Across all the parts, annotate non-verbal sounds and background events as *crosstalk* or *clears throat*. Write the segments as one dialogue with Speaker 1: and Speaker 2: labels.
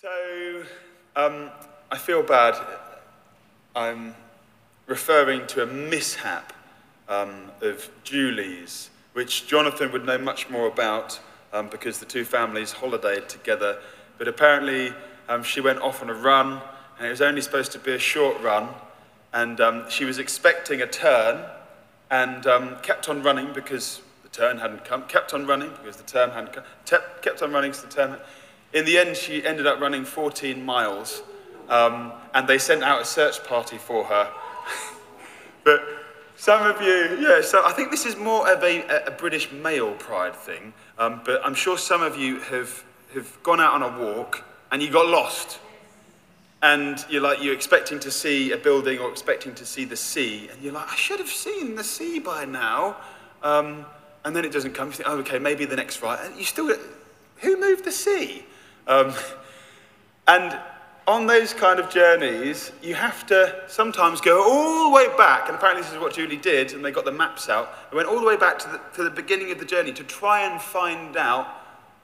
Speaker 1: So, um, I feel bad. I'm referring to a mishap um, of Julie's, which Jonathan would know much more about um, because the two families holidayed together. But apparently, um, she went off on a run, and it was only supposed to be a short run. And um, she was expecting a turn and um, kept on running because the turn hadn't come, kept on running because the turn hadn't come, kept on running because the turn. In the end, she ended up running 14 miles, um, and they sent out a search party for her. *laughs* but some of you, yeah, so I think this is more of a, a British male pride thing, um, but I'm sure some of you have, have gone out on a walk and you got lost. And you're like you're expecting to see a building or expecting to see the sea and you're like i should have seen the sea by now. Um, and then it doesn't come. You think oh okay maybe the next right and you still who moved the sea um, and on those kind of journeys you have to sometimes go all the way back and apparently this is what julie did and they got the maps out they went all the way back to the, to the beginning of the journey to try and find out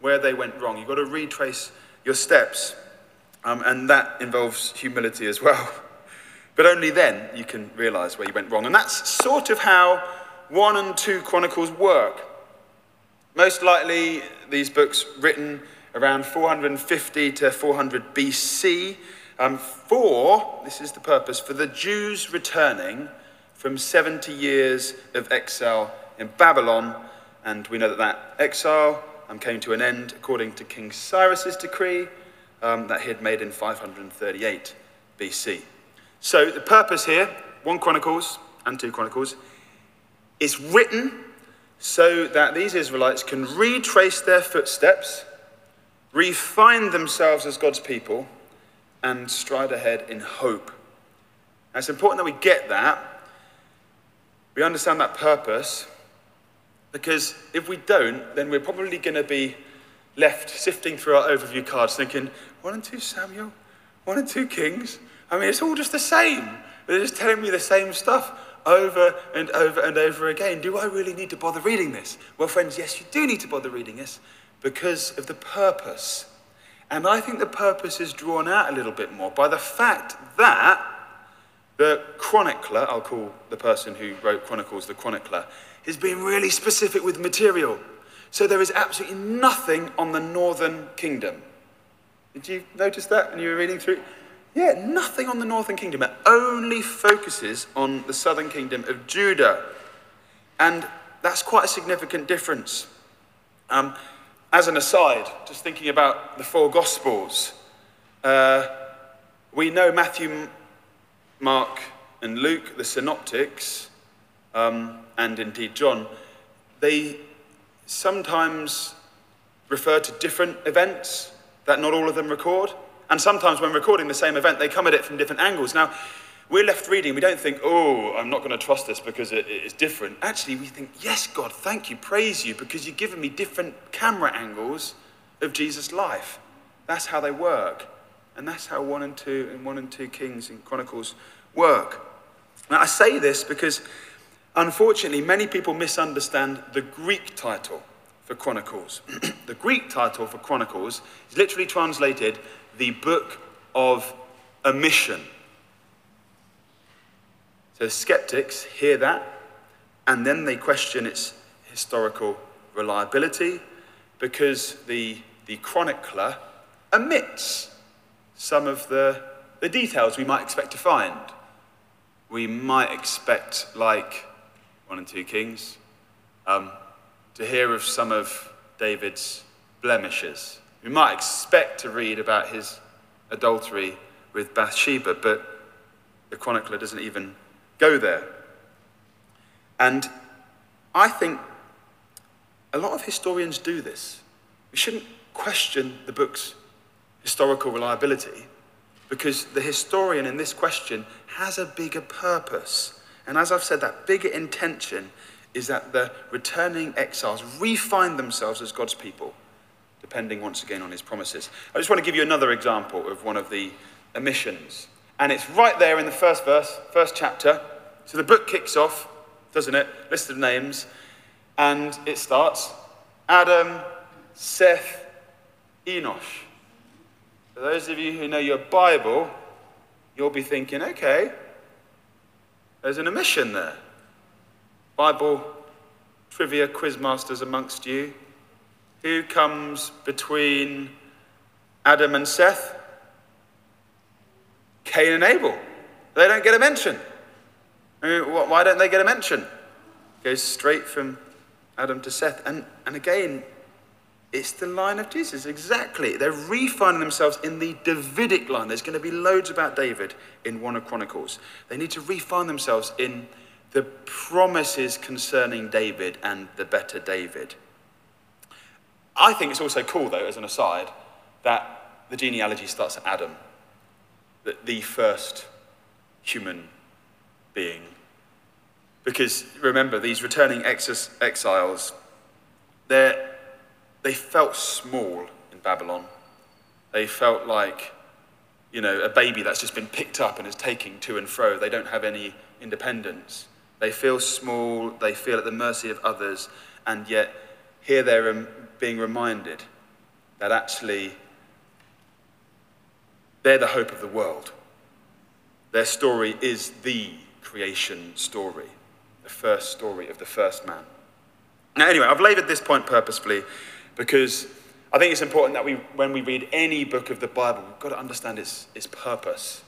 Speaker 1: where they went wrong you've got to retrace your steps um, and that involves humility as well. *laughs* But only then you can realize where you went wrong. And that's sort of how 1 and 2 Chronicles work. Most likely, these books written around 450 to 400 BC. Um, for, this is the purpose, for the Jews returning from 70 years of exile in Babylon. And we know that that exile um, came to an end according to King Cyrus's decree um, that he had made in 538 BC. So the purpose here, 1 Chronicles and 2 Chronicles, is written so that these Israelites can retrace their footsteps, refine themselves as God's people, and stride ahead in hope. And it's important that we get that. We understand that purpose, because if we don't, then we're probably going to be left sifting through our overview cards thinking, 1 and 2 Samuel, 1 and 2 Kings. I mean, it's all just the same. They're just telling me the same stuff over and over and over again. Do I really need to bother reading this? Well, friends, yes, you do need to bother reading this because of the purpose. And I think the purpose is drawn out a little bit more by the fact that the chronicler, I'll call the person who wrote Chronicles the chronicler, is being really specific with material. So there is absolutely nothing on the northern kingdom. Did you notice that when you were reading through? Yeah, nothing on the northern kingdom. It only focuses on the southern kingdom of Judah. And that's quite a significant difference. Um, as an aside, just thinking about the four Gospels, uh, we know Matthew, Mark, and Luke, the synoptics, um, and indeed John, they sometimes refer to different events that not all of them record. And sometimes when recording the same event, they come at it from different angles. Now, we're left reading, we don't think, oh, I'm not going to trust this because it is different. Actually, we think, yes, God, thank you, praise you, because you've given me different camera angles of Jesus' life. That's how they work. And that's how 1 and 2 and 1 and 2 Kings and Chronicles work. Now, I say this because Unfortunately, many people misunderstand the Greek title for Chronicles. *clears throat* the Greek title for Chronicles is literally translated the Book of Omission. So skeptics hear that and then they question its historical reliability because the, the chronicler omits some of the, the details we might expect to find. We might expect, like, 1 and 2 Kings, um, to hear of some of David's blemishes. We might expect to read about his adultery with Bathsheba, but the chronicler doesn't even go there. And I think a lot of historians do this. We shouldn't question the book's historical reliability because the historian in this question has a bigger purpose. And as I've said, that bigger intention is that the returning exiles refine themselves as God's people, depending once again on his promises. I just want to give you another example of one of the omissions. And it's right there in the first verse, first chapter. So the book kicks off, doesn't it? List of names. And it starts Adam, Seth, Enosh. For those of you who know your Bible, you'll be thinking, okay, there's an omission there. Bible trivia quizmasters amongst you. Who comes between Adam and Seth? Cain and Abel. They don't get a mention. why don't they get a mention? It goes straight from Adam to Seth. And, and again, it's the line of Jesus, exactly. They're refining themselves in the Davidic line. There's going to be loads about David in 1 of Chronicles. They need to refine themselves in the promises concerning David and the better David. I think it's also cool, though, as an aside, that the genealogy starts at Adam, the, the first human being. Because remember, these returning exiles, they're they felt small in Babylon. They felt like, you know, a baby that's just been picked up and is taking to and fro. They don't have any independence. They feel small, they feel at the mercy of others, and yet here they're being reminded that actually they're the hope of the world. Their story is the creation story, the first story of the first man. Now, anyway, I've laboured this point purposefully because I think it's important that we, when we read any book of the Bible, we've got to understand its, its purpose.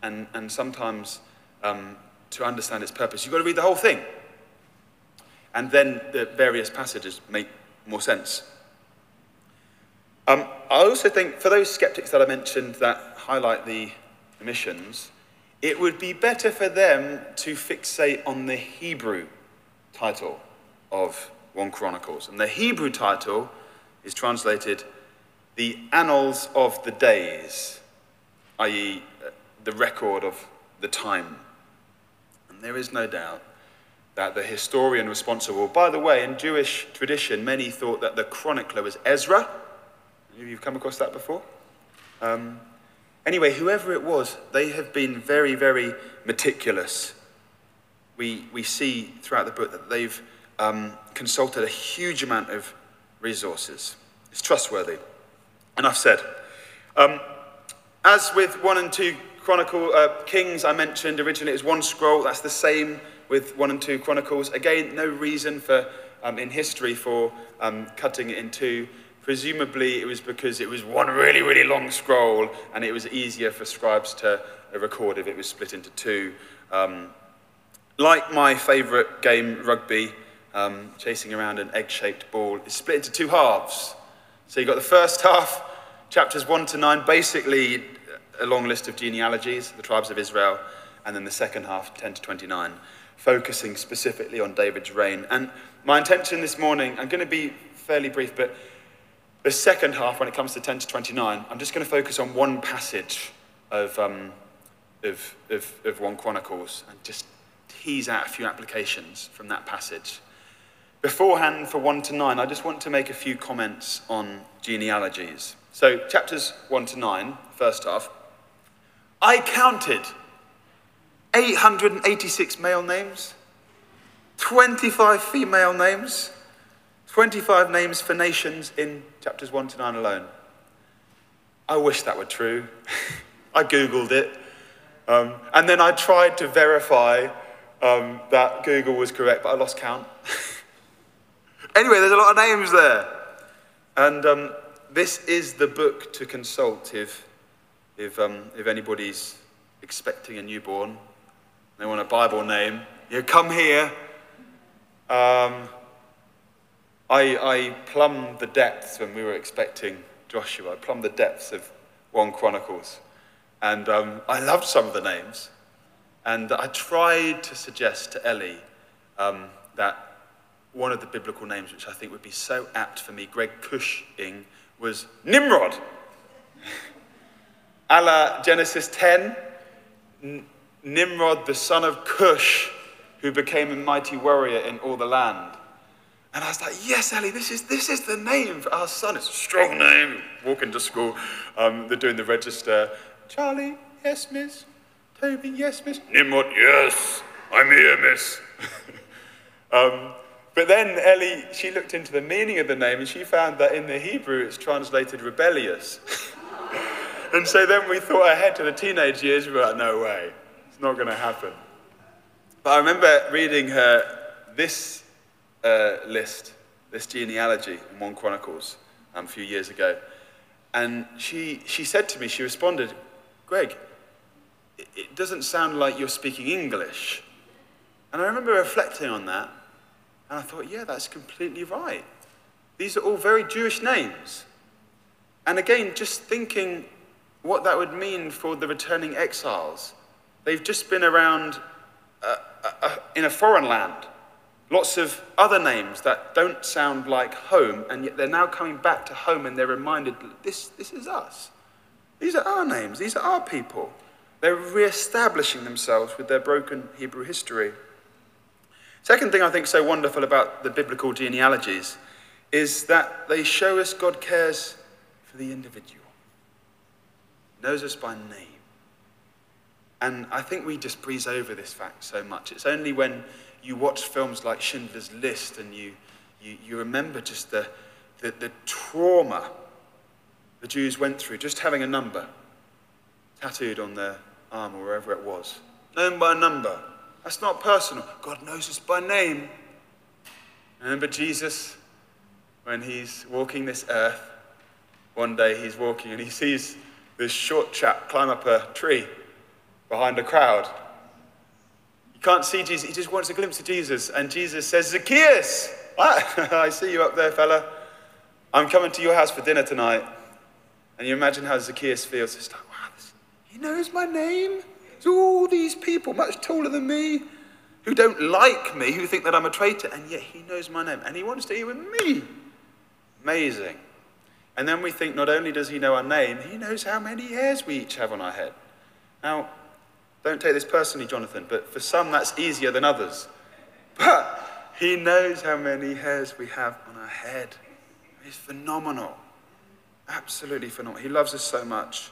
Speaker 1: And, and sometimes um, to understand its purpose, you've got to read the whole thing. And then the various passages make more sense. Um, I also think for those skeptics that I mentioned that highlight the omissions, it would be better for them to fixate on the Hebrew title of 1 Chronicles. And the Hebrew title is translated the Annals of the Days, i.e., uh, the record of the time. And there is no doubt that the historian responsible, by the way, in Jewish tradition, many thought that the chronicler was Ezra. Have you come across that before? Um, anyway, whoever it was, they have been very, very meticulous. We, we see throughout the book that they've um, consulted a huge amount of resources. It's trustworthy. Enough said. Um, as with 1 and 2 Chronicle uh, Kings, I mentioned originally it was one scroll. That's the same with 1 and 2 Chronicles. Again, no reason for um, in history for um, cutting it in two. Presumably, it was because it was one really, really long scroll, and it was easier for scribes to record if it was split into two. Um, like my favourite game, rugby, um, chasing around an egg shaped ball is split into two halves. So you've got the first *laughs* half, chapters 1 to 9, basically a long list of genealogies, the tribes of Israel, and then the second half, 10 to 29, focusing specifically on David's reign. And my intention this morning, I'm going to be fairly brief, but the second half, when it comes to 10 to 29, I'm just going to focus on one passage of, um, of, of, of 1 Chronicles and just tease out a few applications from that passage. Beforehand, for 1 to 9, I just want to make a few comments on genealogies. So, chapters 1 to 9, first half. I counted 886 male names, 25 female names, 25 names for nations in chapters 1 to 9 alone. I wish that were true. *laughs* I Googled it. Um, and then I tried to verify um, that Google was correct, but I lost count. *laughs* Anyway, there's a lot of names there. And um, this is the book to consult if, if, um, if anybody's expecting a newborn. They want a Bible name. You come here. Um, I, I plumbed the depths when we were expecting Joshua. I plumbed the depths of 1 Chronicles. And um, I loved some of the names. And I tried to suggest to Ellie um, that one of the biblical names, which I think would be so apt for me, Greg Cushing, was Nimrod. *laughs* a la Genesis 10, Nimrod, the son of Cush, who became a mighty warrior in all the land. And I was like, yes, Ellie, this is, this is the name for our son. It's a strong name. Walk into school, um, they're doing the register. Charlie, yes, miss. Toby, yes, miss. Nimrod, yes. I'm here, miss. *laughs* um, but then Ellie, she looked into the meaning of the name and she found that in the Hebrew it's translated rebellious. *laughs* and so then we thought ahead to the teenage years. We were like, no way, it's not going to happen. But I remember reading her this uh, list, this genealogy in 1 Chronicles um, a few years ago. And she, she said to me, she responded, Greg, it, doesn't sound like you're speaking English. And I remember reflecting on that, and I thought, yeah, that's completely right. These are all very Jewish names. And again, just thinking what that would mean for the returning exiles. They've just been around uh, uh, uh, in a foreign land. Lots of other names that don't sound like home, and yet they're now coming back to home and they're reminded this, this is us. These are our names, these are our people. They're re establishing themselves with their broken Hebrew history. Second thing I think so wonderful about the biblical genealogies is that they show us God cares for the individual, knows us by name. And I think we just breeze over this fact so much. It's only when you watch films like Schindler's List and you, you, you remember just the, the, the trauma the Jews went through, just having a number tattooed on their arm or wherever it was. Known by number. That's not personal. God knows us by name. Remember Jesus when he's walking this earth? One day he's walking and he sees this short chap climb up a tree behind a crowd. He can't see Jesus, he just wants a glimpse of Jesus. And Jesus says, Zacchaeus, *laughs* ah, *laughs* I see you up there, fella. I'm coming to your house for dinner tonight. And you imagine how Zacchaeus feels. It's like, wow, this, he knows my name. It's all these people, much taller than me, who don't like me, who think that I'm a traitor, and yet he knows my name. And he wants to eat with me. Amazing. And then we think not only does he know our name, he knows how many hairs we each have on our head. Now, don't take this personally, Jonathan, but for some that's easier than others. But he knows how many hairs we have on our head. It's phenomenal. Absolutely phenomenal. He loves us so much.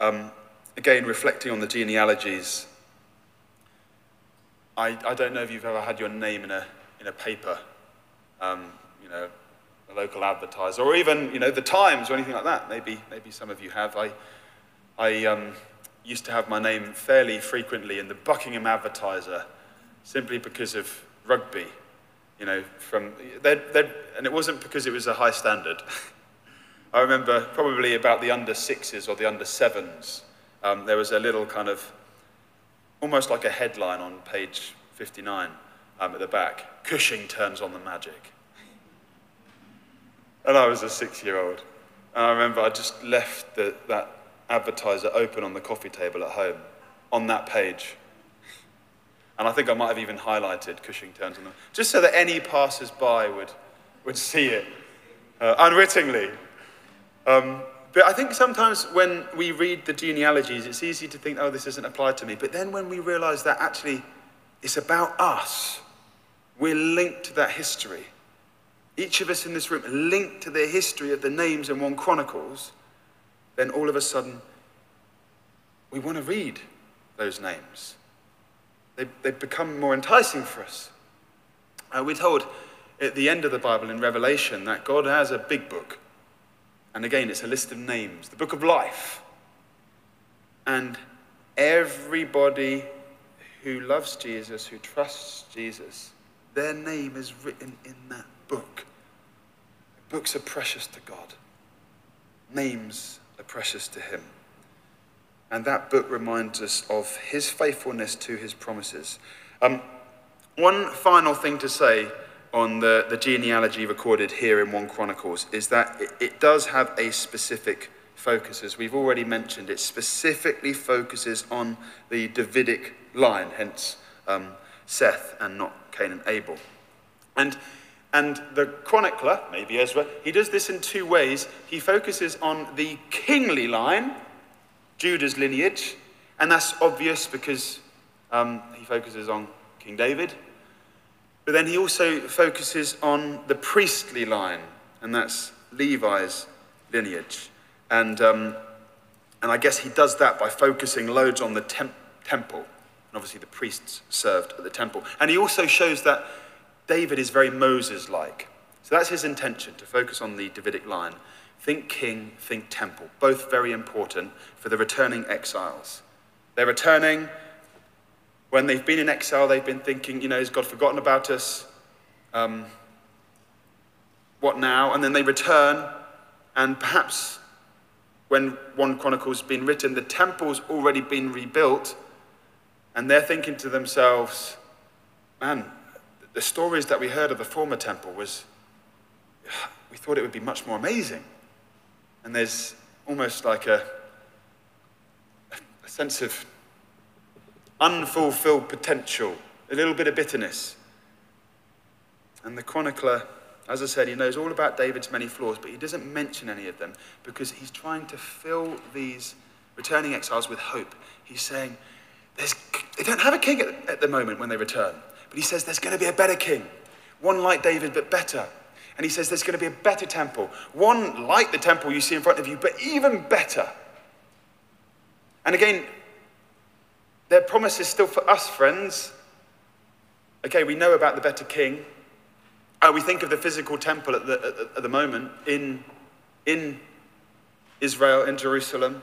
Speaker 1: Um, again, reflecting on the genealogies, I, I don't know if you've ever had your name in a, in a paper, um, you know, a local advertiser, or even, you know, the Times or anything like that. Maybe, maybe some of you have. I, I um, used to have my name fairly frequently in the Buckingham Advertiser, simply because of rugby you know, from, they'd, they'd, and it wasn't because it was a high standard. *laughs* I remember probably about the under sixes or the under sevens, um, there was a little kind of, almost like a headline on page 59 um, at the back, Cushing turns on the magic. And I was a six-year-old. And I remember I just left the, that advertiser open on the coffee table at home on that page and I think I might have even highlighted Cushing turns on them, just so that any passers-by would, would see it uh, unwittingly. Um, but I think sometimes when we read the genealogies, it's easy to think, oh, this doesn't apply to me. But then when we realize that actually it's about us, we're linked to that history. Each of us in this room linked to the history of the names in 1 Chronicles, then all of a sudden we want to read those names they, they become more enticing for us. Uh, we're told at the end of the Bible in Revelation that God has a big book. And again, it's a list of names, the book of life. And everybody who loves Jesus, who trusts Jesus, their name is written in that book. Books are precious to God, names are precious to Him. And that book reminds us of his faithfulness to his promises. Um, one final thing to say on the, the genealogy recorded here in 1 Chronicles is that it, it does have a specific focus. As we've already mentioned, it specifically focuses on the Davidic line, hence um, Seth and not Cain and Abel. And, and the chronicler, maybe Ezra, he does this in two ways. He focuses on the kingly line, Judah's lineage, and that's obvious because um, he focuses on King David. But then he also focuses on the priestly line, and that's Levi's lineage. And, um, and I guess he does that by focusing loads on the temp- temple. And obviously, the priests served at the temple. And he also shows that David is very Moses like. So that's his intention, to focus on the Davidic line. Think king, think temple, both very important for the returning exiles. They're returning. When they've been in exile, they've been thinking, you know, has God forgotten about us? Um, what now? And then they return, and perhaps when 1 Chronicles has been written, the temple's already been rebuilt, and they're thinking to themselves, man, the stories that we heard of the former temple was, *sighs* we thought it would be much more amazing. And there's almost like a, a sense of unfulfilled potential, a little bit of bitterness. And the chronicler, as I said, he knows all about David's many flaws, but he doesn't mention any of them because he's trying to fill these returning exiles with hope. He's saying, they don't have a king at, at the moment when they return, but he says there's going to be a better king, one like David, but better. And he says there's going to be a better temple, one like the temple you see in front of you, but even better. And again, their promise is still for us, friends. Okay, we know about the better king. Uh, we think of the physical temple at the, at, at the moment in, in Israel, in Jerusalem.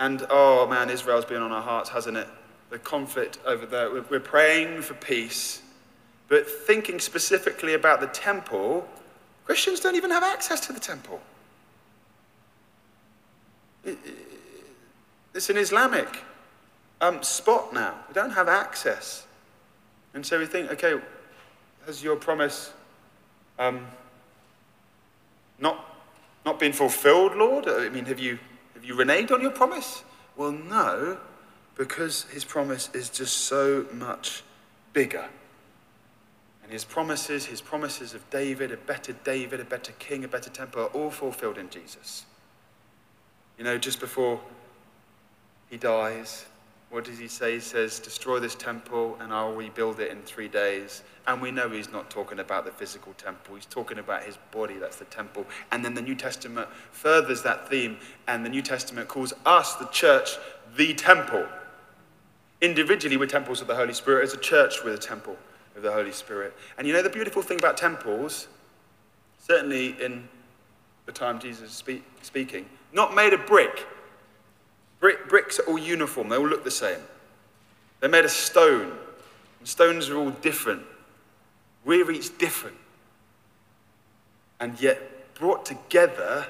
Speaker 1: And oh man, Israel's been on our hearts, hasn't it? The conflict over there. We're, we're praying for peace. But thinking specifically about the temple, Christians don't even have access to the temple. It's an Islamic um, spot now. We don't have access. And so we think, okay, has your promise um, not, not been fulfilled, Lord? I mean, have you, have you reneged on your promise? Well, no, because his promise is just so much bigger. And his promises, his promises of David, a better David, a better king, a better temple, are all fulfilled in Jesus. You know, just before he dies, what does he say? He says, Destroy this temple and I'll rebuild it in three days. And we know he's not talking about the physical temple, he's talking about his body, that's the temple. And then the New Testament furthers that theme, and the New Testament calls us, the church, the temple. Individually, we're temples of the Holy Spirit, as a church, we're a temple of the Holy Spirit. And you know the beautiful thing about temples, certainly in the time Jesus is speak, speaking, not made of brick. brick. Bricks are all uniform, they all look the same. They're made of stone, and stones are all different. We're each different. And yet, brought together,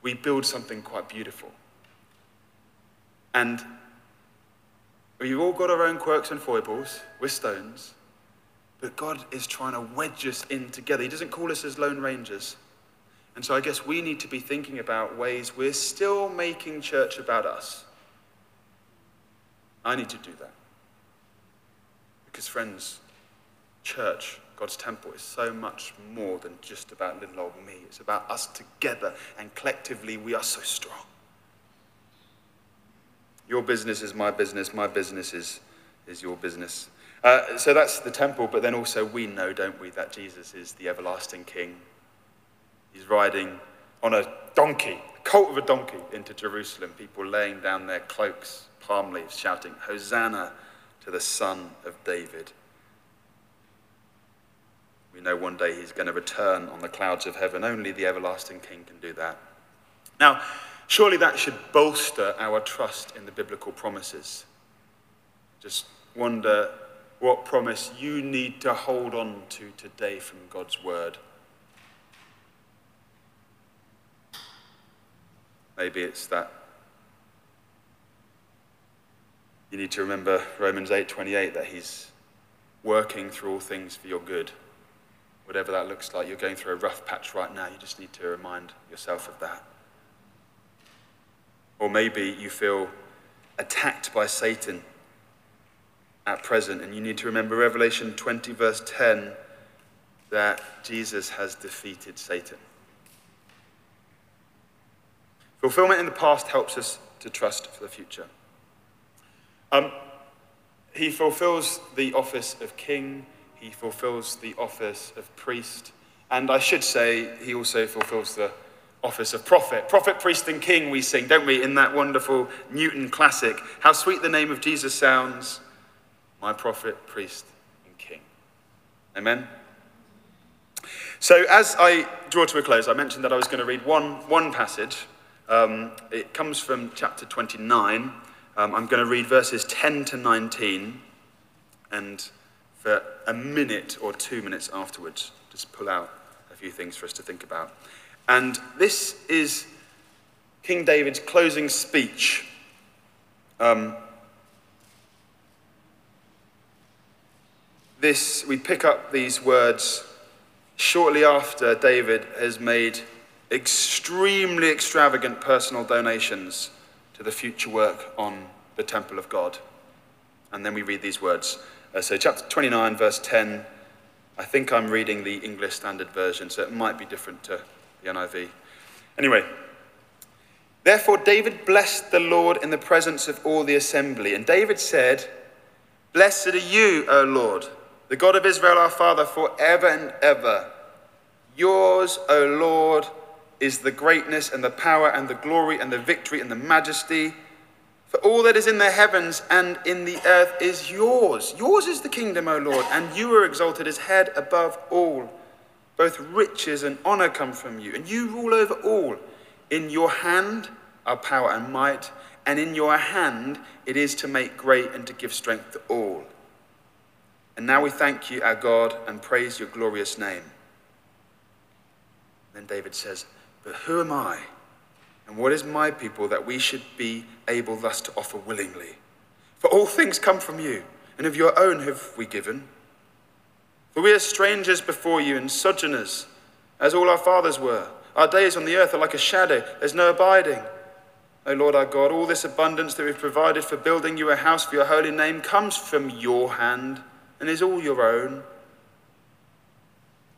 Speaker 1: we build something quite beautiful. And we've all got our own quirks and foibles. We're stones. But God is trying to wedge us in together. He doesn't call us as lone rangers. And so I guess we need to be thinking about ways we're still making church about us. I need to do that. Because, friends, church, God's temple, is so much more than just about little old me. It's about us together, and collectively, we are so strong. Your business is my business, my business is, is your business. Uh, so that's the temple, but then also we know, don't we, that Jesus is the everlasting King. He's riding on a donkey, a colt of a donkey, into Jerusalem, people laying down their cloaks, palm leaves, shouting, Hosanna to the Son of David. We know one day he's going to return on the clouds of heaven. Only the everlasting King can do that. Now, surely that should bolster our trust in the biblical promises. Just wonder what promise you need to hold on to today from God's word. Maybe it's that you need to remember Romans 8:28 that he's working through all things for your good. Whatever that looks like, you're going through a rough patch right now. You just need to remind yourself of that. Or maybe you feel attacked by Satan at present. And you need to remember Revelation 20, verse 10, that Jesus has defeated Satan. Fulfillment in the past helps us to trust for the future. Um, he fulfills the office of king, he fulfills the office of priest, and I should say, he also fulfills the office of prophet. Prophet, priest, and king, we sing, don't we, in that wonderful Newton classic. How sweet the name of Jesus sounds my prophet, priest, and king. Amen? So, as I draw to a close, I mentioned that I was going to read one, one passage. Um, it comes from chapter 29. Um, I'm going to read verses 10 to 19, and for a minute or two minutes afterwards, just pull out a few things for us to think about. And this is King David's closing speech. Um, this, we pick up these words shortly after David has made extremely extravagant personal donations to the future work on the temple of God. And then we read these words. Uh, so, chapter 29, verse 10. I think I'm reading the English Standard Version, so it might be different to the NIV. Anyway, therefore David blessed the Lord in the presence of all the assembly. And David said, Blessed are you, O Lord the God of Israel our Father, forever and ever. Yours, O Lord, is the greatness and the power and the glory and the victory and the majesty. For all that is in the heavens and in the earth is yours. Yours is the kingdom, O Lord, and you are exalted as head above all. Both riches and honor come from you, and you rule over all. In your hand are power and might, and in your hand it is to make great and to give strength to all. And now we thank you, our God, and praise your glorious name. Then David says, But who am I? And what is my people that we should be able thus to offer willingly? For all things come from you, and of your own have we given. For we are strangers before you and sojourners, as all our fathers were. Our days on the earth are like a shadow, there's no abiding. O Lord our God, all this abundance that we've provided for building you a house for your holy name comes from your hand and is all your own.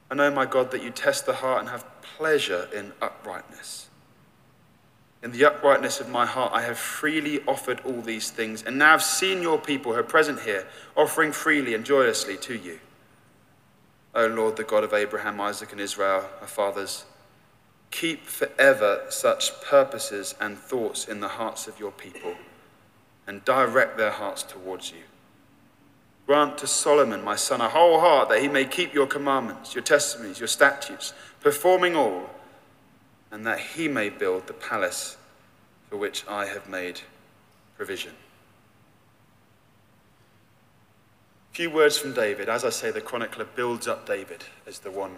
Speaker 1: I know, my God, that you test the heart and have pleasure in uprightness. In the uprightness of my heart, I have freely offered all these things, and now I've seen your people who are present here offering freely and joyously to you. O Lord, the God of Abraham, Isaac, and Israel, our fathers, keep forever such purposes and thoughts in the hearts of your people, and direct their hearts towards you. Grant to Solomon, my son, a whole heart that he may keep your commandments, your testimonies, your statutes, performing all, and that he may build the palace for which I have made provision. A few words from David. As I say, the chronicler builds up David as the one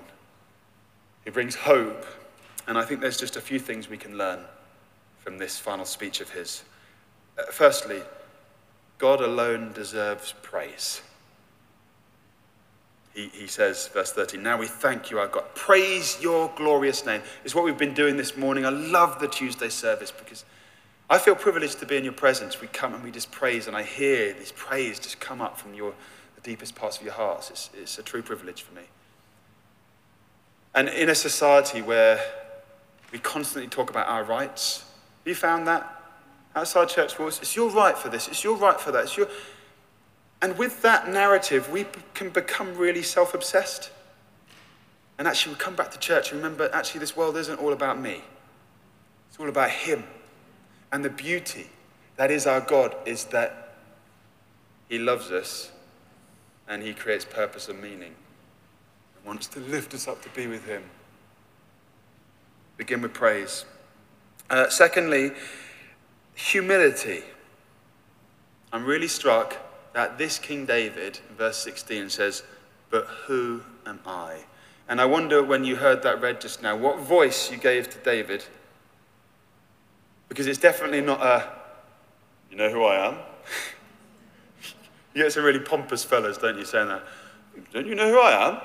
Speaker 1: who brings hope. And I think there's just a few things we can learn from this final speech of his. Uh, firstly, God alone deserves praise. He, he says, verse 13, Now we thank you, our God. Praise your glorious name. Is what we've been doing this morning. I love the Tuesday service because I feel privileged to be in your presence. We come and we just praise, and I hear this praise just come up from your, the deepest parts of your hearts. It's, it's a true privilege for me. And in a society where we constantly talk about our rights, have you found that? outside church walls. It's your right for this. It's your right for that. It's your... And with that narrative, we can become really self obsessed. And actually, we come back to church and remember actually, this world isn't all about me, it's all about Him. And the beauty that is our God is that He loves us and He creates purpose and meaning and wants to lift us up to be with Him. Begin with praise. Uh, secondly, humility. I'm really struck that this King David, verse 16, says, But who am I? And I wonder when you heard that read just now, what voice you gave to David. Because it's definitely not a, you know who I am? *laughs* you get some really pompous fellas, don't you, saying that? Don't you know who I am?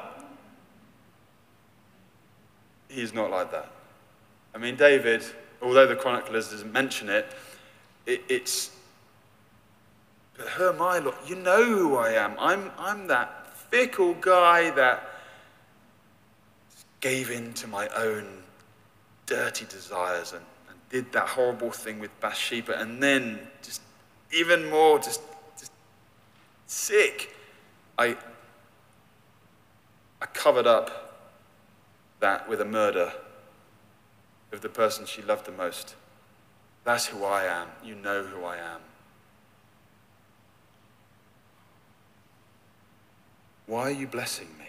Speaker 1: He's not like that. I mean, David, although the chroniclers doesn't mention it, it, it's, but who am I, Lord? You know who I am. I'm, I'm that fickle guy that gave in to my own dirty desires and, and did that horrible thing with Bathsheba and then just even more just, just sick. I, I covered up that with a murder of the person she loved the most. That's who I am. You know who I am. Why are you blessing me?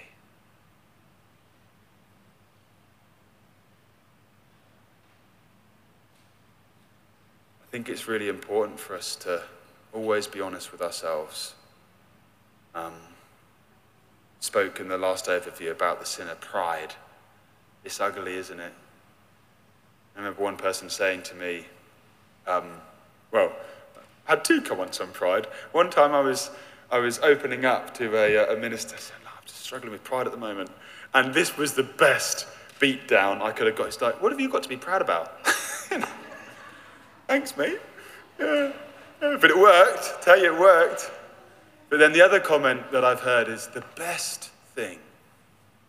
Speaker 1: I think it's really important for us to always be honest with ourselves. Um, spoke in the last overview about the sin of pride. It's ugly, isn't it? I remember one person saying to me, um, well, I had two comments on pride. One time I was, I was opening up to a, a minister, *laughs* I'm just struggling with pride at the moment. And this was the best beatdown I could have got. It's like, what have you got to be proud about? *laughs* Thanks, mate. Yeah. But it worked. Tell you it worked. But then the other comment that I've heard is the best thing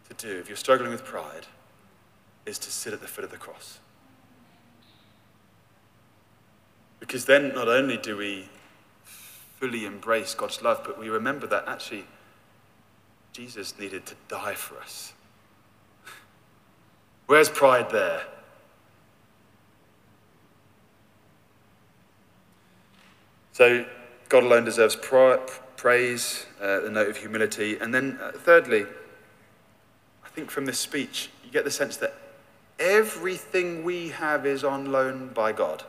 Speaker 1: to do if you're struggling with pride is to sit at the foot of the cross. Because then not only do we fully embrace God's love, but we remember that actually Jesus needed to die for us. *laughs* Where's pride there? So, God alone deserves praise, uh, the note of humility. And then, uh, thirdly, I think from this speech, you get the sense that everything we have is on loan by God.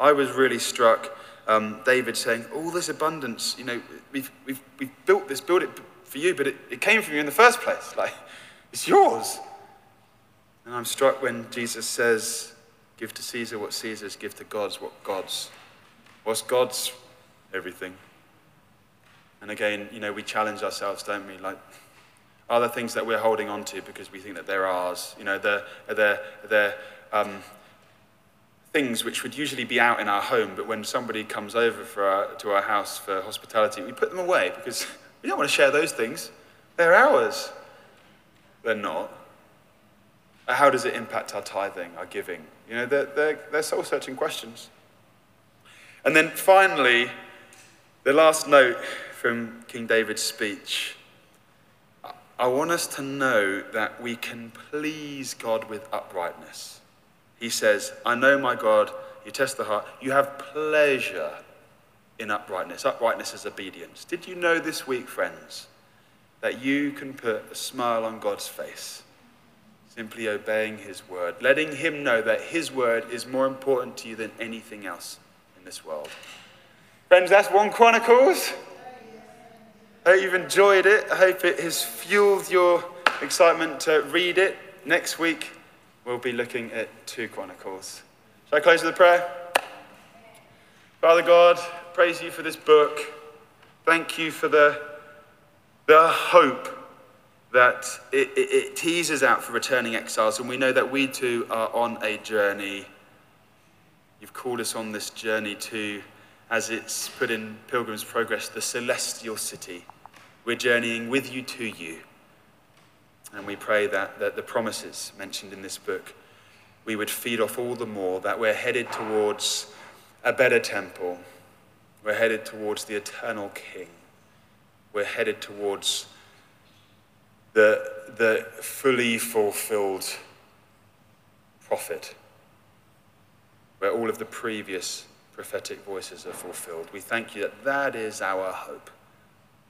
Speaker 1: I was really struck, um, David saying, All this abundance, you know, we've, we've, we've built this, built it for you, but it, it came from you in the first place. *laughs* Like, it's yours. And I'm struck when Jesus says, Give to Caesar what Caesar's, give to God's what God's. What's God's everything? And again, you know, we challenge ourselves, don't we? Like, are there things that we're holding on to because we think that they're ours? You know, they're, they're, they're um, things which would usually be out in our home, but when somebody comes over our, to our house for hospitality, we put them away because *laughs* we don't want to share those things. They're ours. They're not. How does it impact our tithing, our giving? You know, they're, they're, they're soul searching questions. And then finally, the last note from King David's speech. I want us to know that we can please God with uprightness. He says, I know my God, you test the heart, you have pleasure in uprightness. Uprightness is obedience. Did you know this week, friends, that you can put a smile on God's face? Simply obeying His word, letting Him know that His word is more important to you than anything else in this world. Friends, that's 1 Chronicles. I hope you've enjoyed it. I hope it has fueled your excitement to read it. Next week, we'll be looking at 2 Chronicles. Shall I close with a prayer? Father God, praise you for this book. Thank you for the, the hope that it, it, it teases out for returning exiles. And we know that we too are on a journey. You've called us on this journey to as it's put in Pilgrim's Progress, the celestial city. We're journeying with you to you. And we pray that, that the promises mentioned in this book, we would feed off all the more, that we're headed towards a better temple. We're headed towards the eternal King. We're headed towards the, the fully fulfilled prophet, where all of the previous prophetic voices are fulfilled. We thank you that that is our hope.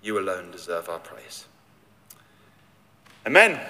Speaker 1: You alone deserve our praise. Amen.